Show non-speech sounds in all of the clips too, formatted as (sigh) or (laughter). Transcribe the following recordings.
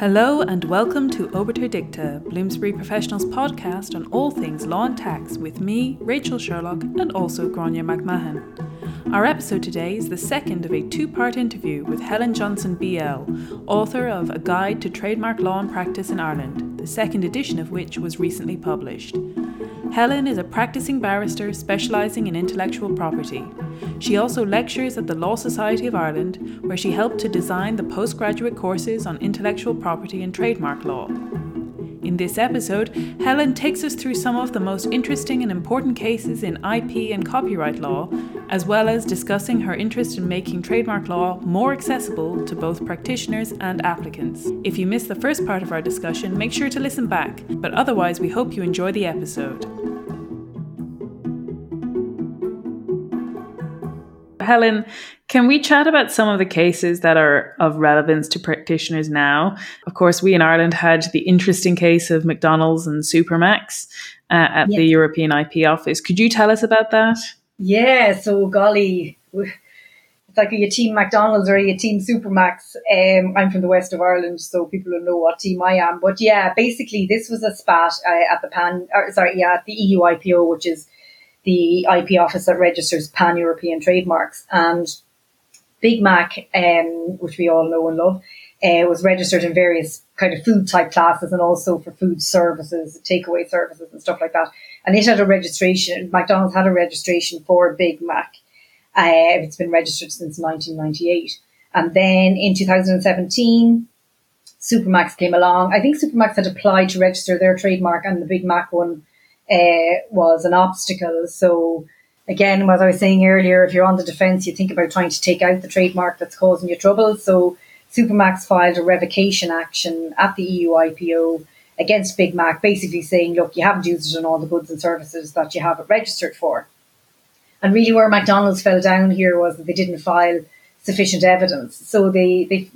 Hello and welcome to Obiter Dicta, Bloomsbury Professionals podcast on all things law and tax with me, Rachel Sherlock, and also Grainne McMahon. Our episode today is the second of a two part interview with Helen Johnson BL, author of A Guide to Trademark Law and Practice in Ireland, the second edition of which was recently published. Helen is a practicing barrister specialising in intellectual property. She also lectures at the Law Society of Ireland, where she helped to design the postgraduate courses on intellectual property and trademark law. In this episode, Helen takes us through some of the most interesting and important cases in IP and copyright law, as well as discussing her interest in making trademark law more accessible to both practitioners and applicants. If you missed the first part of our discussion, make sure to listen back, but otherwise, we hope you enjoy the episode. Helen, can we chat about some of the cases that are of relevance to practitioners now? Of course, we in Ireland had the interesting case of McDonald's and Supermac's uh, at yeah. the European IP office. Could you tell us about that? Yeah, so golly, it's like a team McDonald's or a team Supermac's. Um, I'm from the west of Ireland, so people will know what team I am. But yeah, basically, this was a spat uh, at the pan, or, sorry, yeah, at the EU IPO, which is the IP office that registers pan European trademarks. And Big Mac, um, which we all know and love, uh, was registered in various kind of food type classes and also for food services, takeaway services and stuff like that. And it had a registration, McDonald's had a registration for Big Mac. Uh, it's been registered since 1998. And then in 2017, Supermac's came along. I think Supermac's had applied to register their trademark and the Big Mac one uh, was an obstacle. So again, as I was saying earlier, if you're on the defence, you think about trying to take out the trademark that's causing you trouble. So Supermac's filed a revocation action at the EU IPO against Big Mac, basically saying, look, you haven't used it on all the goods and services that you have it registered for. And really where McDonald's fell down here was that they didn't file sufficient evidence. So they, they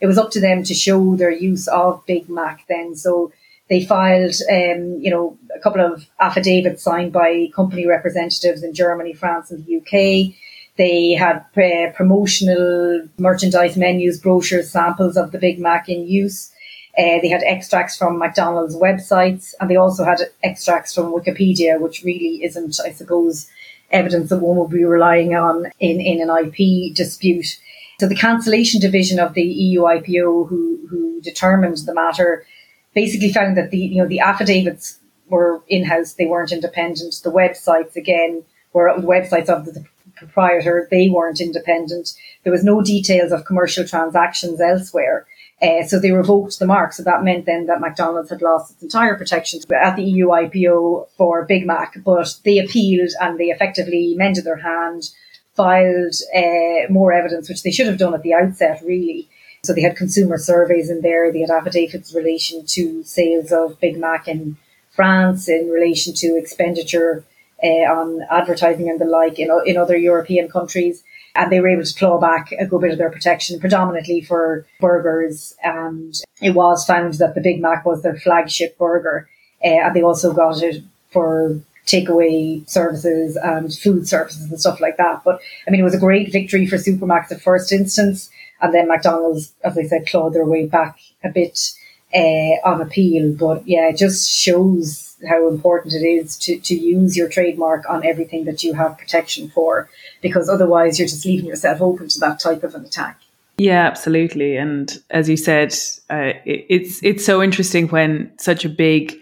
it was up to them to show their use of Big Mac then. So they filed, um, you know, a couple of affidavits signed by company representatives in Germany, France, and the UK. They had uh, promotional merchandise menus, brochures, samples of the Big Mac in use. Uh, they had extracts from McDonald's websites, and they also had extracts from Wikipedia, which really isn't, I suppose, evidence that one will be relying on in, in an IP dispute. So the cancellation division of the EU IPO, who, who determined the matter, basically found that the you know the affidavits were in house; they weren't independent. The websites again were the websites of the proprietor; they weren't independent. There was no details of commercial transactions elsewhere. Uh, so they revoked the mark. So that meant then that McDonald's had lost its entire protections at the EU IPO for Big Mac, but they appealed and they effectively mended their hand, filed uh, more evidence, which they should have done at the outset, really. So they had consumer surveys in there. They had affidavits in relation to sales of Big Mac in France, in relation to expenditure uh, on advertising and the like in, in other European countries. And they were able to claw back a good bit of their protection, predominantly for burgers. And it was found that the Big Mac was their flagship burger. Uh, and they also got it for takeaway services and food services and stuff like that. But I mean, it was a great victory for Supermac's at first instance. And then McDonald's, as I said, clawed their way back a bit uh, on appeal. But yeah, it just shows how important it is to, to use your trademark on everything that you have protection for, because otherwise you're just leaving yourself open to that type of an attack. Yeah, absolutely. And as you said, uh, it, it's it's so interesting when such a big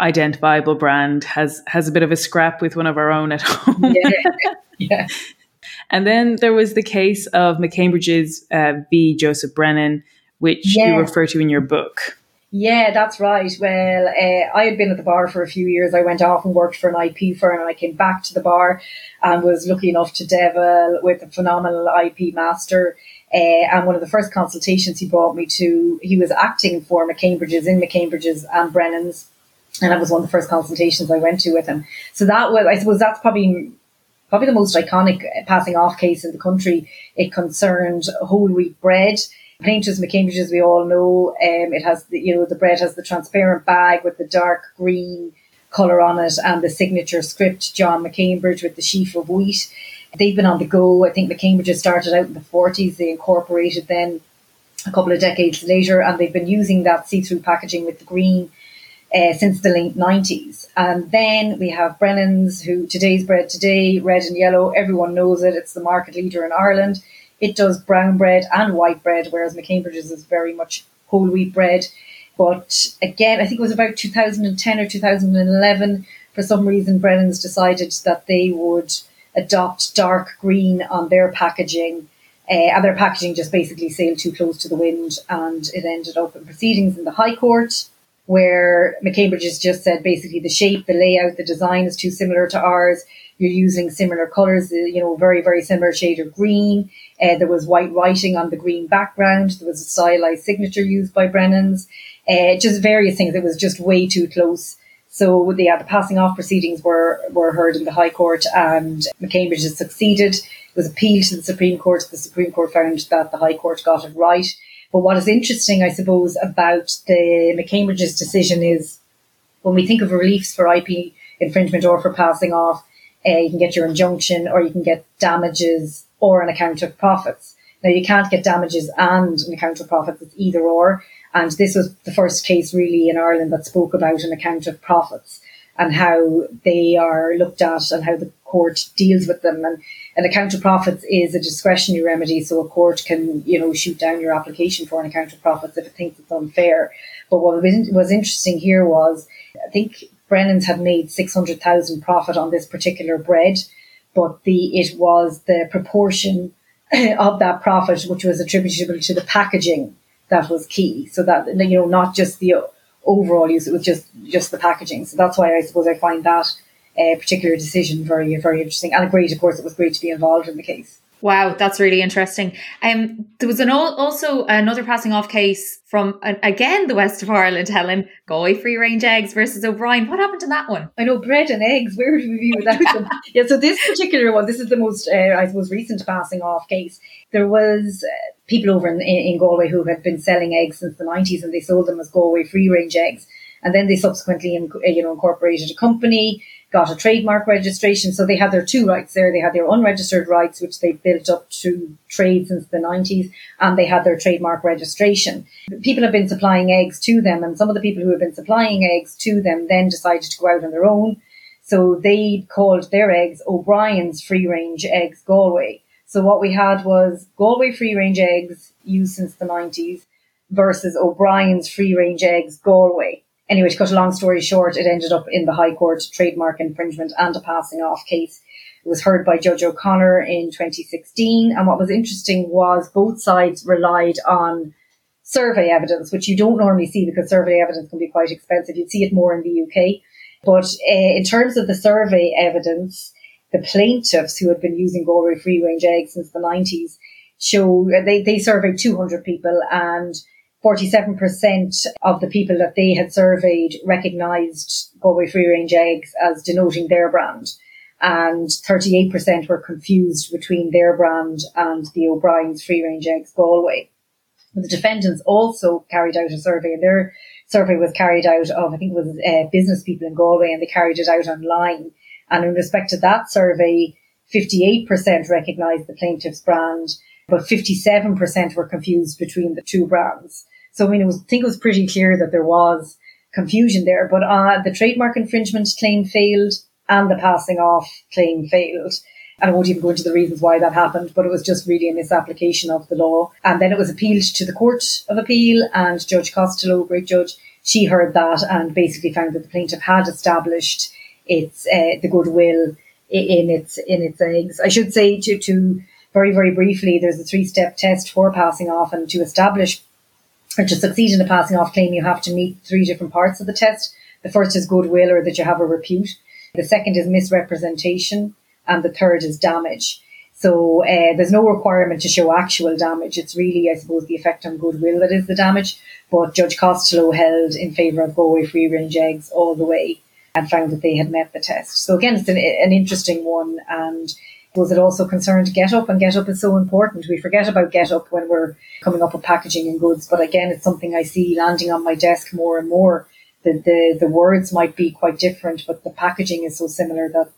identifiable brand has has a bit of a scrap with one of our own at home. Yeah. (laughs) yeah. And then there was the case of McCambridge's uh, v. Joseph Brennan, which yeah. you refer to in your book. Yeah, that's right. Well, uh, I had been at the bar for a few years. I went off and worked for an IP firm and I came back to the bar and was lucky enough to devil with a phenomenal IP master. Uh, and one of the first consultations he brought me to, he was acting for McCambridge's in McCambridge's and Brennan's. And that was one of the first consultations I went to with him. So that was, I suppose that's probably probably the most iconic passing off case in the country. It concerned whole wheat bread. Painters McCambridge, as we all know, um, it has the, you know, the bread has the transparent bag with the dark green colour on it and the signature script, John McCambridge with the sheaf of wheat. They've been on the go. I think McCambridge started out in the 40s. They incorporated then a couple of decades later, and they've been using that see-through packaging with the green uh, since the late 90s. And then we have Brennan's, who today's bread today, red and yellow, everyone knows it. It's the market leader in Ireland. It does brown bread and white bread, whereas McCambridge's is very much whole wheat bread. But again, I think it was about 2010 or 2011. For some reason, Brennan's decided that they would adopt dark green on their packaging. Uh, and their packaging just basically sailed too close to the wind, and it ended up in proceedings in the High Court where McCambridge has just said basically the shape, the layout, the design is too similar to ours. You're using similar colors, uh, you know, very, very similar shade of green. Uh, there was white writing on the green background. There was a stylized signature used by Brennan's. Uh, just various things. It was just way too close. So the, yeah, the passing off proceedings were, were heard in the High Court and McCambridge has succeeded. It was appealed to the Supreme Court. The Supreme Court found that the High Court got it right. But what is interesting, I suppose, about the McCambridge's decision is when we think of reliefs for IP infringement or for passing off, uh, you can get your injunction or you can get damages or an account of profits. Now you can't get damages and an account of profits, it's either or. And this was the first case really in Ireland that spoke about an account of profits and how they are looked at and how the court deals with them. And an account of profits is a discretionary remedy, so a court can, you know, shoot down your application for an account of profits if it thinks it's unfair. But what was interesting here was, I think Brennan's had made 600,000 profit on this particular bread, but the, it was the proportion (clears throat) of that profit, which was attributable to the packaging that was key. So that, you know, not just the overall use, it was just, just the packaging. So that's why I suppose I find that uh, particular decision very, very interesting and great. Of course, it was great to be involved in the case. Wow, that's really interesting. Um, there was an also another passing off case from again the west of Ireland, Helen Galway free range eggs versus O'Brien. What happened to that one? I know bread and eggs. Where would we be without them? Yeah, so this particular one, this is the most, uh, I suppose, recent passing off case. There was uh, people over in, in Galway who had been selling eggs since the nineties, and they sold them as Galway free range eggs, and then they subsequently, you know, incorporated a company got a trademark registration. So they had their two rights there. They had their unregistered rights, which they built up to trade since the 90s, and they had their trademark registration. People have been supplying eggs to them, and some of the people who have been supplying eggs to them then decided to go out on their own. So they called their eggs O'Brien's Free Range Eggs Galway. So what we had was Galway Free Range Eggs used since the 90s versus O'Brien's Free Range Eggs Galway. Anyway, to cut a long story short, it ended up in the High Court trademark infringement and a passing off case. It was heard by Judge O'Connor in 2016. And what was interesting was both sides relied on survey evidence, which you don't normally see because survey evidence can be quite expensive. You'd see it more in the UK. But uh, in terms of the survey evidence, the plaintiffs who had been using Galway free range eggs since the 90s show they, they surveyed 200 people and 47% of the people that they had surveyed recognised Galway free range eggs as denoting their brand. And 38% were confused between their brand and the O'Brien's free range eggs Galway. The defendants also carried out a survey and their survey was carried out of, I think it was uh, business people in Galway and they carried it out online. And in respect to that survey, 58% recognised the plaintiff's brand, but 57% were confused between the two brands. So I mean, it was, I think it was pretty clear that there was confusion there, but uh, the trademark infringement claim failed and the passing off claim failed. And I won't even go into the reasons why that happened, but it was just really a misapplication of the law. And then it was appealed to the Court of Appeal and Judge Costello, great judge, she heard that and basically found that the plaintiff had established its, uh, the goodwill in its, in its eggs. I should say to, to very, very briefly, there's a three step test for passing off and to establish or to succeed in a passing off claim, you have to meet three different parts of the test. The first is goodwill or that you have a repute. The second is misrepresentation. And the third is damage. So uh, there's no requirement to show actual damage. It's really, I suppose, the effect on goodwill that is the damage. But Judge Costello held in favour of Galway free range eggs all the way and found that they had met the test. So again, it's an, an interesting one. And was it also concerned get up? And get up is so important. We forget about get up when we're coming up with packaging and goods. But again, it's something I see landing on my desk more and more. The, the, the words might be quite different, but the packaging is so similar that,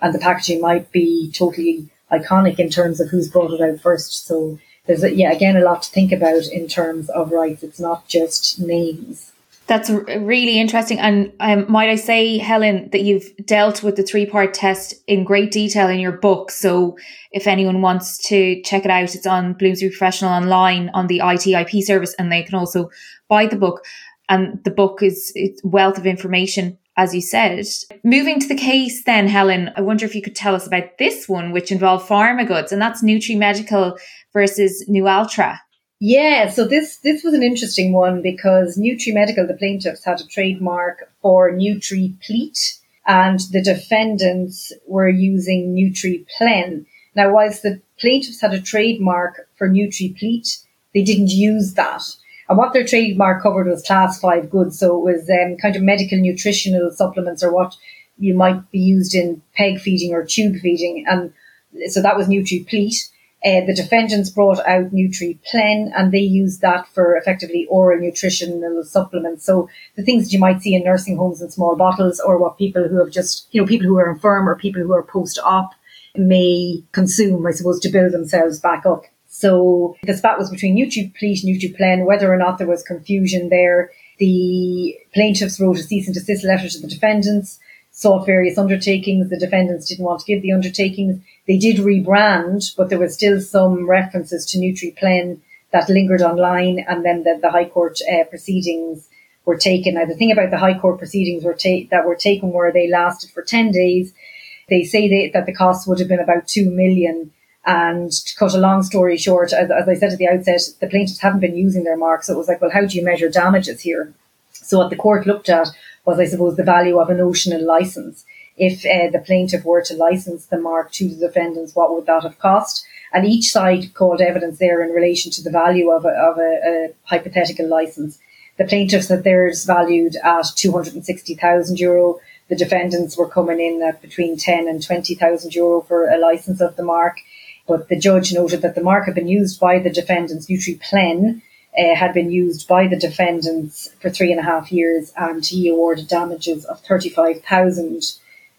and the packaging might be totally iconic in terms of who's brought it out first. So there's, a, yeah, again, a lot to think about in terms of rights. It's not just names. That's really interesting. And um, might I say, Helen, that you've dealt with the three part test in great detail in your book. So if anyone wants to check it out, it's on Bloomsbury Professional online on the ITIP service, and they can also buy the book. And the book is it's wealth of information, as you said. Moving to the case, then, Helen, I wonder if you could tell us about this one, which involved pharma goods, and that's Nutri Medical versus Nualtra. Yeah, so this this was an interesting one because Nutri Medical, the plaintiffs, had a trademark for Nutri Pleat, and the defendants were using Nutri Plen. Now, whilst the plaintiffs had a trademark for Nutriplete, they didn't use that. And what their trademark covered was class five goods, so it was um, kind of medical nutritional supplements or what you might be used in peg feeding or tube feeding, and so that was Nutriplete. Uh, the defendants brought out NutriPlen and they used that for effectively oral nutritional supplements. So the things that you might see in nursing homes in small bottles or what people who have just, you know, people who are infirm or people who are post-op may consume, I suppose, to build themselves back up. So the spat was between Nutriplete NutriPlen, whether or not there was confusion there. The plaintiffs wrote a cease and desist letter to the defendants, sought various undertakings. The defendants didn't want to give the undertakings. They did rebrand, but there was still some references to NutriPlen that lingered online, and then the, the High Court uh, proceedings were taken. Now, the thing about the High Court proceedings were ta- that were taken were they lasted for 10 days. They say they, that the cost would have been about 2 million. And to cut a long story short, as, as I said at the outset, the plaintiffs haven't been using their mark. So it was like, well, how do you measure damages here? So what the court looked at was, I suppose, the value of a notional license if uh, the plaintiff were to license the mark to the defendants, what would that have cost? And each side called evidence there in relation to the value of a, of a, a hypothetical license. The plaintiffs said theirs valued at 260,000 euro. The defendants were coming in at between 10 and 20,000 euro for a license of the mark. But the judge noted that the mark had been used by the defendants, NutriPlen, uh, had been used by the defendants for three and a half years, and he awarded damages of 35,000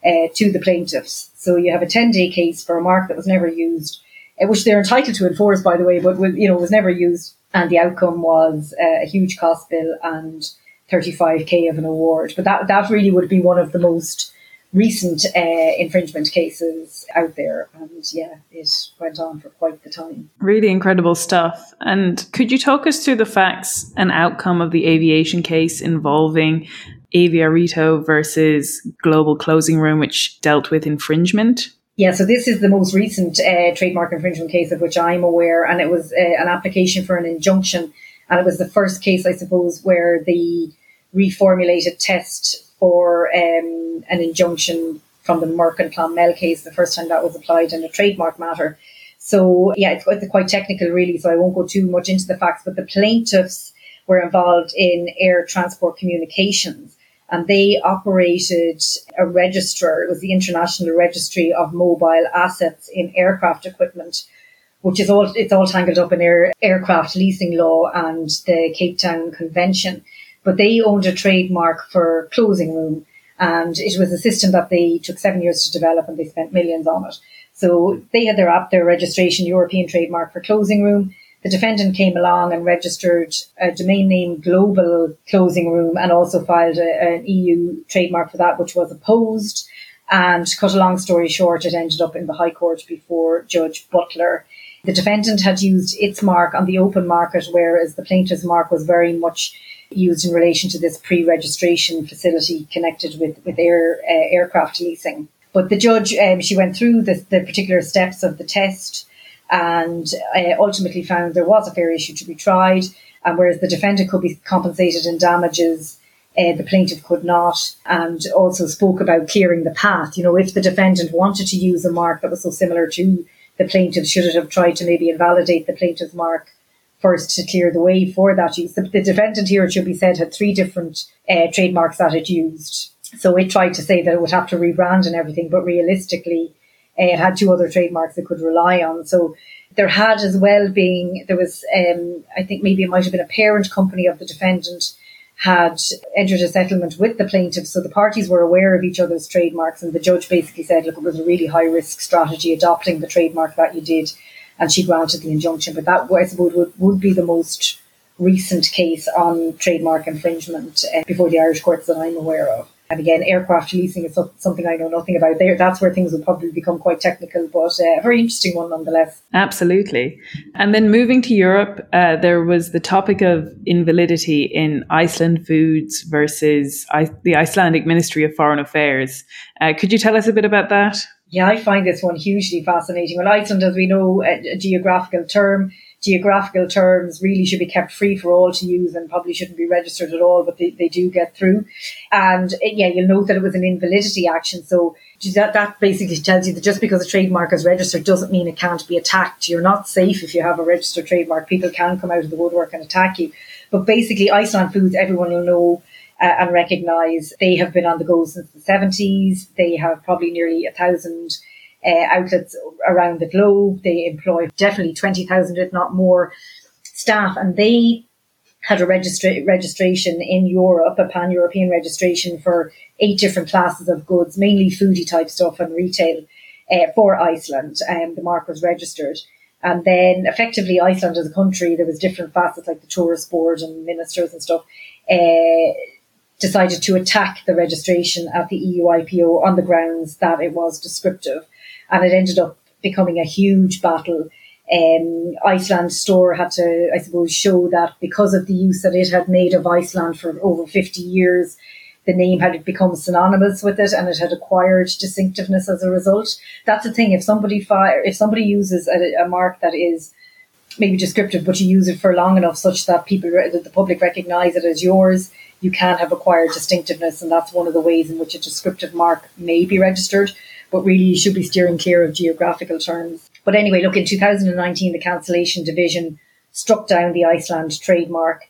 uh, to the plaintiffs. So you have a 10 day case for a mark that was never used, uh, which they're entitled to enforce, by the way, but you know was never used, and the outcome was uh, a huge cost bill and 35k of an award. But that that really would be one of the most recent uh, infringement cases out there. And yeah, it went on for quite the time. Really incredible stuff. And could you talk us through the facts and outcome of the aviation case involving Aviareto versus Global Closing Room, which dealt with infringement? Yeah, so this is the most recent uh, trademark infringement case of which I'm aware, and it was uh, an application for an injunction. And it was the first case, I suppose, where the reformulated test for um, an injunction from the Merck and Clonmel case, the first time that was applied in a trademark matter. So, yeah, it's quite, quite technical, really, so I won't go too much into the facts, but the plaintiffs were involved in air transport communications and they operated a register. It was the International Registry of Mobile Assets in Aircraft Equipment, which is all it's all tangled up in air, aircraft leasing law and the Cape Town Convention. But they owned a trademark for closing room, and it was a system that they took seven years to develop, and they spent millions on it. So they had their app, their registration, European trademark for closing room the defendant came along and registered a domain name global closing room and also filed a, an EU trademark for that, which was opposed. And cut a long story short, it ended up in the High Court before Judge Butler. The defendant had used its mark on the open market, whereas the plaintiff's mark was very much used in relation to this pre-registration facility connected with, with air, uh, aircraft leasing. But the judge, um, she went through the, the particular steps of the test and uh, ultimately found there was a fair issue to be tried. And whereas the defendant could be compensated in damages, uh, the plaintiff could not, and also spoke about clearing the path. You know, if the defendant wanted to use a mark that was so similar to the plaintiff, should it have tried to maybe invalidate the plaintiff's mark first to clear the way for that use? The, the defendant here, it should be said, had three different uh, trademarks that it used. So it tried to say that it would have to rebrand and everything, but realistically, it had two other trademarks it could rely on. So there had as well been, there was, um, I think maybe it might have been a parent company of the defendant had entered a settlement with the plaintiff. So the parties were aware of each other's trademarks and the judge basically said, look, it was a really high risk strategy adopting the trademark that you did. And she granted the injunction. But that, I suppose, would, would be the most recent case on trademark infringement uh, before the Irish courts that I'm aware of. And again, aircraft leasing is something I know nothing about. There, that's where things will probably become quite technical, but uh, a very interesting one nonetheless. Absolutely. And then moving to Europe, uh, there was the topic of invalidity in Iceland Foods versus I- the Icelandic Ministry of Foreign Affairs. Uh, could you tell us a bit about that? Yeah, I find this one hugely fascinating. Well, Iceland, as we know, a, a geographical term geographical terms really should be kept free for all to use and probably shouldn't be registered at all, but they, they do get through. And eh, yeah, you'll note that it was an invalidity action. So that, that basically tells you that just because a trademark is registered doesn't mean it can't be attacked. You're not safe if you have a registered trademark. People can come out of the woodwork and attack you. But basically, Iceland Foods, everyone will know uh, and recognise they have been on the go since the 70s. They have probably nearly a thousand uh, outlets around the globe. They employ definitely 20,000, if not more, staff, and they had a registra- registration in Europe, a pan European registration for eight different classes of goods, mainly foodie type stuff and retail uh, for Iceland. And um, the mark was registered. And then effectively Iceland as a country, there was different facets like the tourist board and ministers and stuff, uh, decided to attack the registration at the EU IPO on the grounds that it was descriptive and it ended up becoming a huge battle. Um, Iceland store had to, I suppose, show that because of the use that it had made of Iceland for over 50 years, the name had become synonymous with it and it had acquired distinctiveness as a result. That's the thing. If somebody fire, if somebody uses a, a mark that is maybe descriptive, but you use it for long enough such that people, that the public recognize it as yours, you can have acquired distinctiveness. And that's one of the ways in which a descriptive mark may be registered but really you should be steering clear of geographical terms. But anyway, look, in 2019, the cancellation division struck down the Iceland trademark.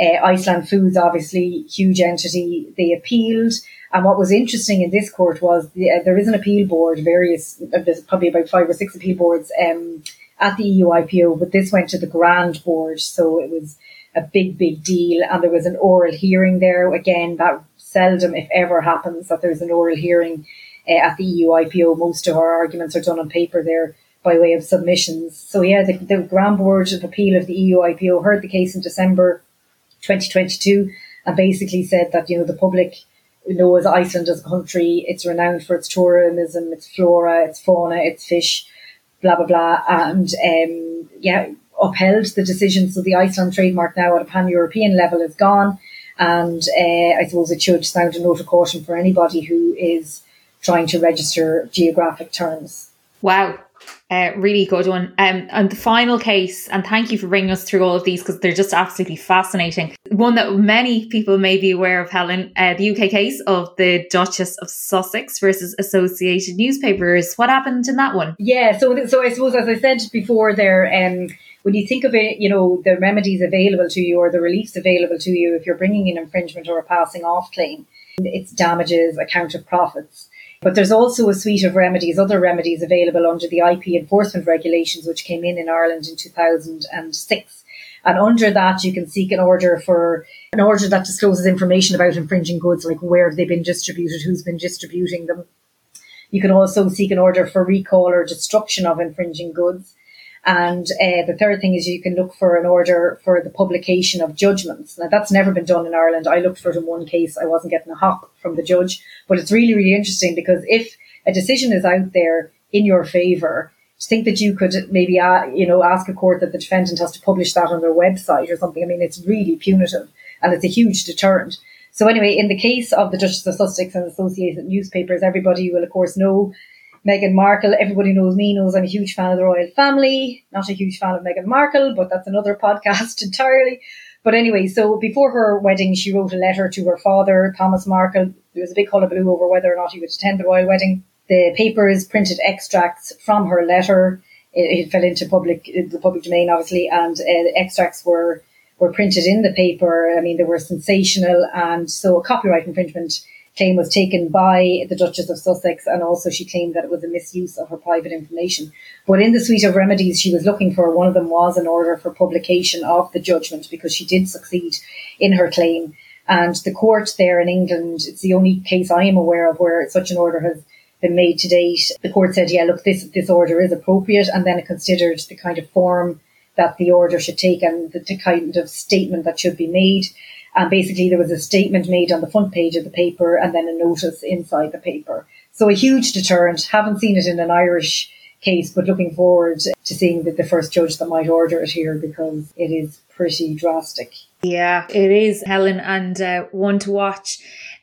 Uh, Iceland Foods, obviously, huge entity, they appealed. And what was interesting in this court was the, uh, there is an appeal board, various, uh, there's probably about five or six appeal boards um, at the EU IPO, but this went to the Grand Board. So it was a big, big deal. And there was an oral hearing there. Again, that seldom, if ever, happens that there's an oral hearing uh, at the EU IPO. Most of our arguments are done on paper there by way of submissions. So yeah, the, the Grand Board of Appeal of the EU IPO heard the case in December 2022 and basically said that, you know, the public knows Iceland as a country. It's renowned for its tourism, its flora, its fauna, its fish, blah, blah, blah. And, um, yeah, upheld the decision. So the Iceland trademark now at a pan-European level is gone. And, uh, I suppose it should sound a note of caution for anybody who is trying to register geographic terms. Wow. Uh, really good one. Um, and the final case, and thank you for bringing us through all of these because they're just absolutely fascinating. One that many people may be aware of, Helen, uh, the UK case of the Duchess of Sussex versus Associated Newspapers. What happened in that one? Yeah, so so I suppose as I said before, there, um, when you think of it, you know the remedies available to you or the reliefs available to you if you're bringing an infringement or a passing off claim, it's damages, account of profits. But there's also a suite of remedies, other remedies available under the IP enforcement regulations, which came in in Ireland in 2006. And under that, you can seek an order for an order that discloses information about infringing goods, like where they've been distributed, who's been distributing them. You can also seek an order for recall or destruction of infringing goods. And uh, the third thing is you can look for an order for the publication of judgments. Now that's never been done in Ireland. I looked for it in one case. I wasn't getting a hop from the judge, but it's really, really interesting because if a decision is out there in your favour, to think that you could maybe, uh, you know, ask a court that the defendant has to publish that on their website or something. I mean, it's really punitive and it's a huge deterrent. So anyway, in the case of the Duchess of Sussex and associated newspapers, everybody will of course know Meghan Markle, everybody knows me, knows I'm a huge fan of the royal family. Not a huge fan of Meghan Markle, but that's another (laughs) podcast entirely. But anyway, so before her wedding, she wrote a letter to her father, Thomas Markle. There was a big hullabaloo over whether or not he would attend the royal wedding. The papers printed extracts from her letter. It, it fell into public, the public domain, obviously, and uh, extracts were were printed in the paper. I mean, they were sensational, and so a copyright infringement claim was taken by the Duchess of Sussex, and also she claimed that it was a misuse of her private information. But in the suite of remedies she was looking for, one of them was an order for publication of the judgment because she did succeed in her claim. And the court there in England, it's the only case I am aware of where such an order has been made to date. The court said, yeah, look, this, this order is appropriate. And then it considered the kind of form that the order should take and the, the kind of statement that should be made. And basically there was a statement made on the front page of the paper and then a notice inside the paper. So a huge deterrent. Haven't seen it in an Irish case, but looking forward to seeing the, the first judge that might order it here because it is pretty drastic. Yeah, it is, Helen, and uh, one to watch.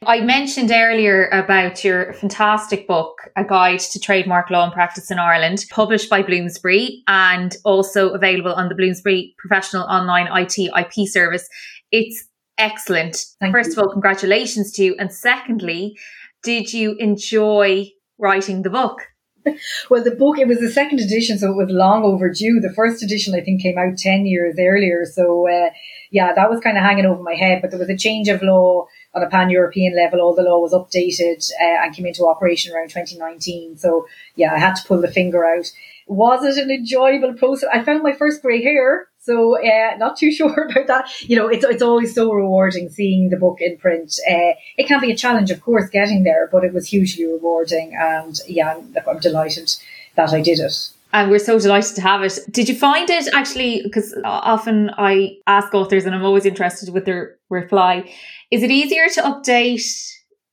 I mentioned earlier about your fantastic book, A Guide to Trademark Law and Practice in Ireland, published by Bloomsbury and also available on the Bloomsbury Professional Online IT IP service. It's excellent. Thank First you. of all, congratulations to you. And secondly, did you enjoy writing the book? (laughs) Well, the book, it was the second edition, so it was long overdue. The first edition, I think, came out 10 years earlier. So, uh, yeah, that was kind of hanging over my head. But there was a change of law on a pan European level. All the law was updated uh, and came into operation around 2019. So, yeah, I had to pull the finger out. Was it an enjoyable process? I found my first grey hair. So, uh, not too (laughs) sure about that. You know, it's, it's always so rewarding seeing the book in print. Uh, it can be a challenge, of course, getting there, but it was hugely rewarding. And yeah, I'm, I'm delighted that I did it. And we're so delighted to have it. Did you find it actually? Because often I ask authors, and I'm always interested with their reply. Is it easier to update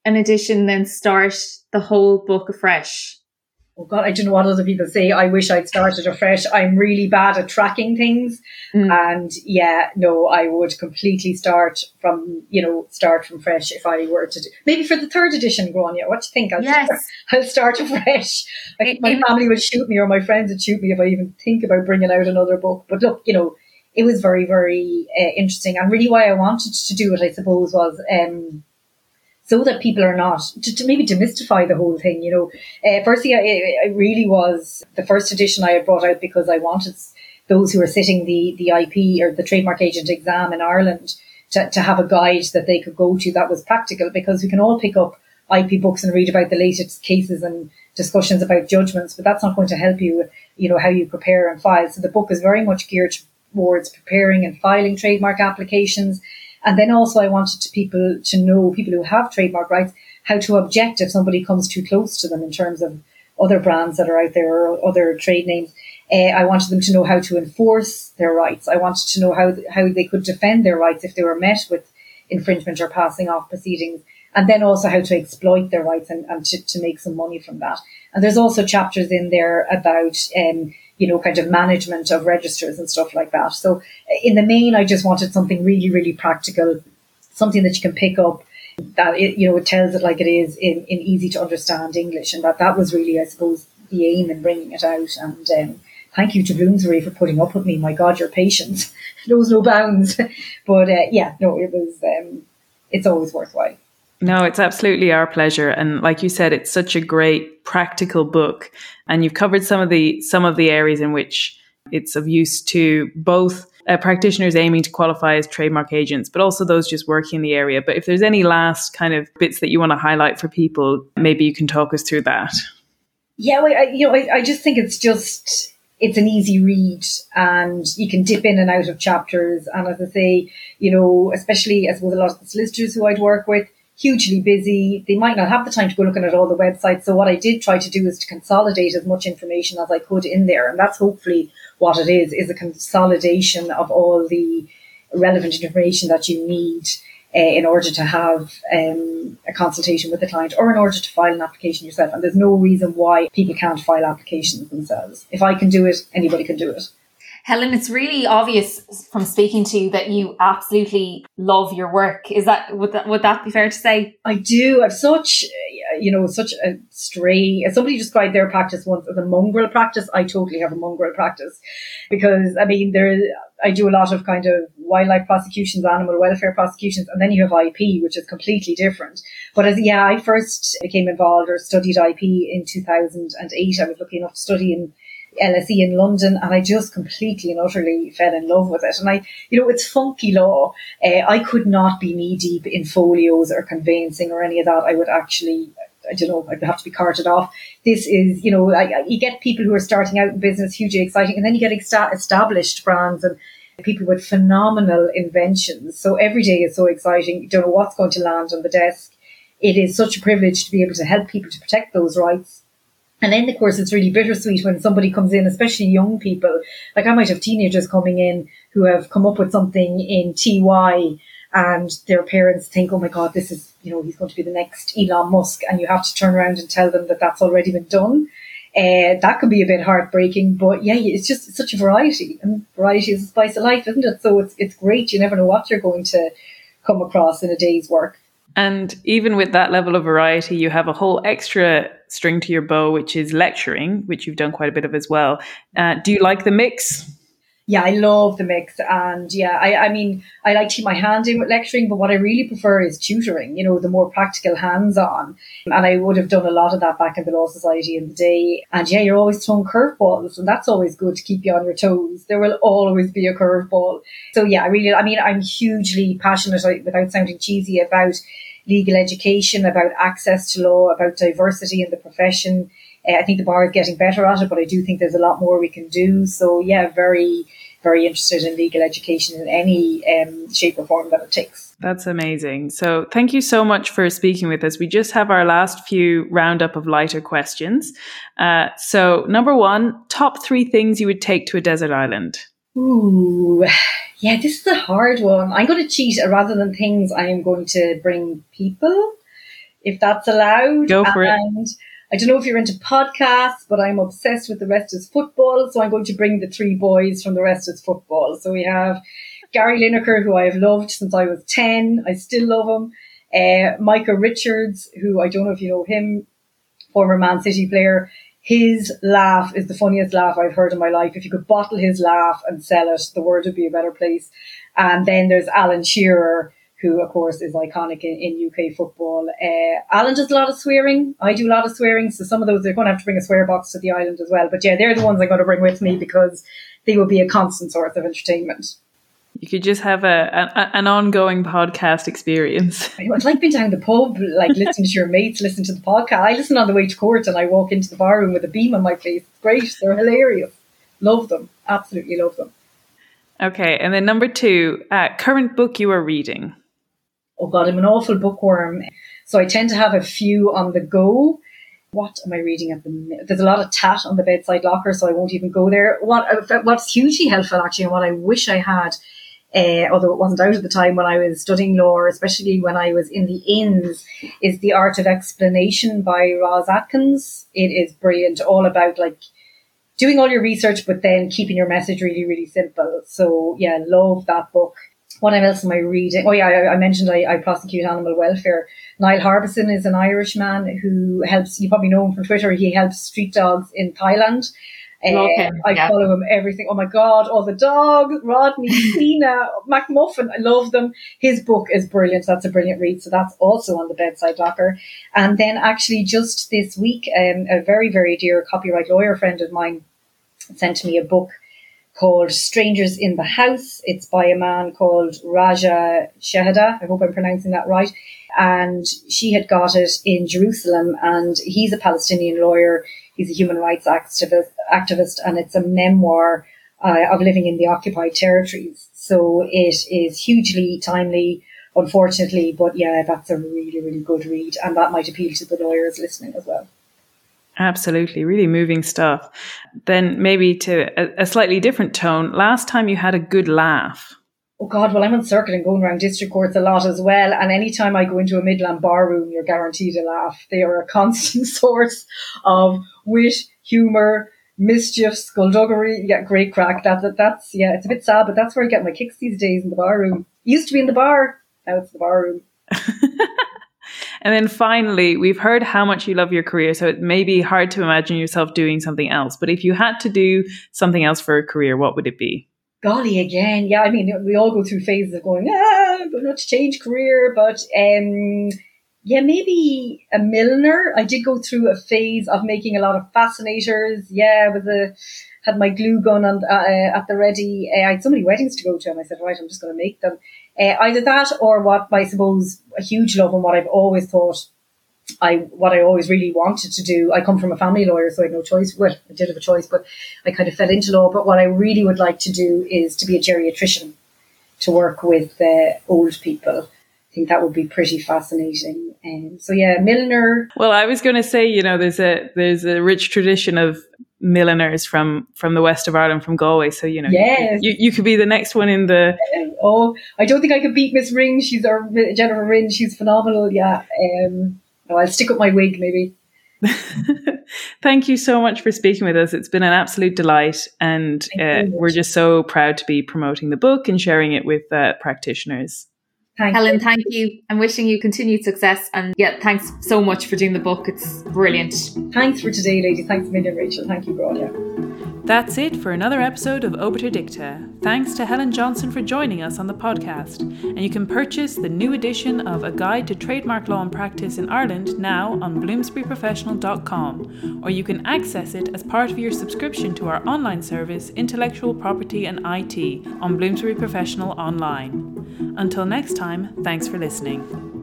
an edition than start the whole book afresh? Oh God, I don't know what other people say. I wish I'd started afresh. I'm really bad at tracking things. Mm. And yeah, no, I would completely start from, you know, start from fresh if I were to do, maybe for the third edition, Grainne. What do you think? I'll, Yes. start, I'll start afresh. My family would shoot me or my friends would shoot me if I even think about bringing out another book. But look, you know, it was very, very uh, interesting. And really why I wanted to do it, I suppose, was, um, so that people are not to, to maybe demystify the whole thing. You know, uh, firstly, I, I really was the first edition I had brought out because I wanted those who are sitting the the IP or the trademark agent exam in Ireland to, to have a guide that they could go to that was practical because we can all pick up IP books and read about the latest cases and discussions about judgments, but that's not going to help you, you know, how you prepare and file. So the book is very much geared towards preparing and filing trademark applications. And then also I wanted to people to know, people who have trademark rights, how to object if somebody comes too close to them in terms of other brands that are out there or other trade names. Uh, I wanted them to know how to enforce their rights. I wanted to know how how they could defend their rights if they were met with infringement or passing off proceedings, and then also how to exploit their rights and, and to, to make some money from that. And there's also chapters in there about um, you know, kind of management of registers and stuff like that. So in the main, I just wanted something really, really practical, something that you can pick up that it, you know, it tells it like it is in, in easy to understand English. And that, that was really, I suppose, the aim in bringing it out. And, um, thank you to Bloomsbury for putting up with me. My God, your patience (laughs) knows no bounds. (laughs) but, uh, yeah, no, it was, um, it's always worthwhile. No, it's absolutely our pleasure. And like you said, it's such a great practical book. And you've covered some of the some of the areas in which it's of use to both uh, practitioners aiming to qualify as trademark agents, but also those just working in the area. But if there's any last kind of bits that you want to highlight for people, maybe you can talk us through that. Yeah, well, I, you know, I, I just think it's just it's an easy read and you can dip in and out of chapters. And as I say, you know, especially as with a lot of the solicitors who I'd work with, hugely busy. They might not have the time to go looking at all the websites. So what I did try to do is to consolidate as much information as I could in there. And that's hopefully what it is, is a consolidation of all the relevant information that you need uh, in order to have um, a consultation with the client or in order to file an application yourself. And there's no reason why people can't file applications themselves. If I can do it, anybody can do it. Helen, it's really obvious from speaking to you that you absolutely love your work. Is that would that would that be fair to say? I do. I've such, uh, you know, such a stray. Somebody described their practice once as a mongrel practice. I totally have a mongrel practice because I mean, there. I do a lot of kind of wildlife prosecutions, animal welfare prosecutions, and then you have IP, which is completely different. But as yeah, I first became involved or studied IP in 2008. I was lucky enough to study in LSE in London, and I just completely and utterly fell in love with it. And I, you know, it's funky law. Uh, I could not be knee deep in folios or conveyancing or any of that. I would actually, I don't know, I'd have to be carted off. This is, you know, I, you get people who are starting out in business, hugely exciting, and then you get established brands and people with phenomenal inventions. So every day is so exciting. You don't know what's going to land on the desk. it is such a privilege to be able to help people to protect those rights. And then, of course, it's really bittersweet when somebody comes in, especially young people. Like I might have teenagers coming in who have come up with something in TY and their parents think, oh my God, this is, you know, he's going to be the next Elon Musk. And you have to turn around and tell them that that's already been done. Uh, that can be a bit heartbreaking, but yeah, it's just such a variety and variety is the spice of life, isn't it? So it's, it's great. You never know what you're going to come across in a day's work. And even with that level of variety, you have a whole extra string to your bow, which is lecturing, which you've done quite a bit of as well. Uh, do you like the mix? Yeah, I love the mix. And yeah, I, I mean, I like to keep my hand in with lecturing, but what I really prefer is tutoring, you know, the more practical hands on. And I would have done a lot of that back in the Law Society in the day. And yeah, you're always throwing curveballs, and that's always good to keep you on your toes. There will always be a curveball. So yeah, I really, I mean, I'm hugely passionate, without sounding cheesy, about legal education, about access to law, about diversity in the profession. Uh, I think the bar is getting better at it, but I do think there's a lot more we can do. So yeah, very, very interested in legal education in any um, shape or form that it takes. That's amazing. So thank you so much for speaking with us. We just have our last few roundup of lighter questions. Uh, so number one, top three things you would take to a desert island. Ooh, yeah, this is a hard one. I'm going to cheat rather than things. I am going to bring people, if that's allowed. Go for and it I don't know if you're into podcasts, but I'm obsessed with the rest is football. So I'm going to bring the three boys from the rest is football. So we have Gary Lineker, who I have loved since I was 10. I still love him. Uh, Micah Richards, who I don't know if you know him, former Man City player. His laugh is the funniest laugh I've heard in my life. If you could bottle his laugh and sell it, the world would be a better place. And then there's Alan Shearer, who of course is iconic in, in UK football. Uh, Alan does a lot of swearing. I do a lot of swearing. So some of those, they're going to have to bring a swear box to the island as well. But yeah, they're the ones I'm going to bring with me because they will be a constant source of entertainment. You could just have a, a an ongoing podcast experience. (laughs) It's like being down the pub, like listening to your mates, listen to the podcast. I listen on the way to court and I walk into the bar room with a beam on my face. It's great. They're hilarious. Love them. Absolutely love them. Okay. And then number two, uh, current book you are reading oh God, I'm an awful bookworm. So I tend to have a few on the go. What am I reading at the minute? There's a lot of tat on the bedside locker, so I won't even go there. What uh, What's hugely helpful, actually, and what I wish I had, uh, although it wasn't out at the time when I was studying law, especially when I was in the inns, is The Art of Explanation by Ros Atkins. It is brilliant, all about like doing all your research, but then keeping your message really, really simple. So yeah, love that book what else am I reading? Oh yeah, I, I mentioned I, I, prosecute animal welfare. Niall Harbison is an Irishman who helps. You probably know him from Twitter. He helps street dogs in Thailand. Uh, I yeah. follow him everything. Oh my god, all the dogs, Rodney, (laughs) Tina, McMuffin. I love them. His book is brilliant. That's a brilliant read. So that's also on the bedside locker. And then actually just this week, um, a very very dear copyright lawyer friend of mine sent me a book called Strangers in the House. It's by a man called Raja Shehadeh. I hope I'm pronouncing that right. And she had got it in Jerusalem and he's a Palestinian lawyer. He's a human rights activist, activist and it's a memoir uh, of living in the occupied territories. So it is hugely timely, unfortunately, but yeah, that's a really, really good read and that might appeal to the lawyers listening as well. Absolutely, really moving stuff. Then maybe to a, a, slightly different tone. Last time you had a good laugh. Oh God, well I'm on circuit and going around district courts a lot as well. And anytime I go into a Midland bar room, you're guaranteed a laugh. They are a constant (laughs) source of wit, humour, mischief, skullduggery. You get great crack. That, that that's yeah, it's a bit sad, but that's where I get my kicks these days in the bar room. Used to be in the bar, now it's the bar room. And then finally, we've heard how much you love your career. So it may be hard to imagine yourself doing something else. But if you had to do something else for a career, what would it be? Golly, again. Yeah, I mean, we all go through phases of going, ah, I'm going to change career. But um, yeah, maybe a milliner. I did go through a phase of making a lot of fascinators. Yeah, with a had my glue gun on, uh, at the ready. Uh, I had so many weddings to go to, and I said, right, I'm just going to make them. Uh, either that or what I suppose a huge love and what I've always thought I what I always really wanted to do. I come from a family lawyer, so I had no choice. Well, I did have a choice, but I kind of fell into law. But what I really would like to do is to be a geriatrician, to work with uh, old people. I think that would be pretty fascinating. And um, so yeah, milliner. Well, I was going to say, you know, there's a there's a rich tradition of milliners from from the west of Ireland, from Galway. So you know, yes. you, you could be the next one in the. Oh, I don't think I could beat Miss Ring. She's our Jennifer Ring. She's phenomenal. Yeah. Um, I'll stick up my wig maybe. (laughs) Thank you so much for speaking with us. It's been an absolute delight, and uh, we're just so proud to be promoting the book and sharing it with uh, practitioners. Thank Helen, you. thank you. I'm wishing you continued success. And yeah, thanks so much for doing the book. It's brilliant. Thanks for today, lady. Thanks a million, Rachel. Thank you, Claudia. That's it for another episode of Obiter Dicta. Thanks to Helen Johnson for joining us on the podcast. And you can purchase the new edition of A Guide to Trademark Law and Practice in Ireland now on bloomsburyprofessional.com, or you can access it as part of your subscription to our online service, Intellectual Property and IT, on Bloomsbury Professional Online. Until next time, thanks for listening.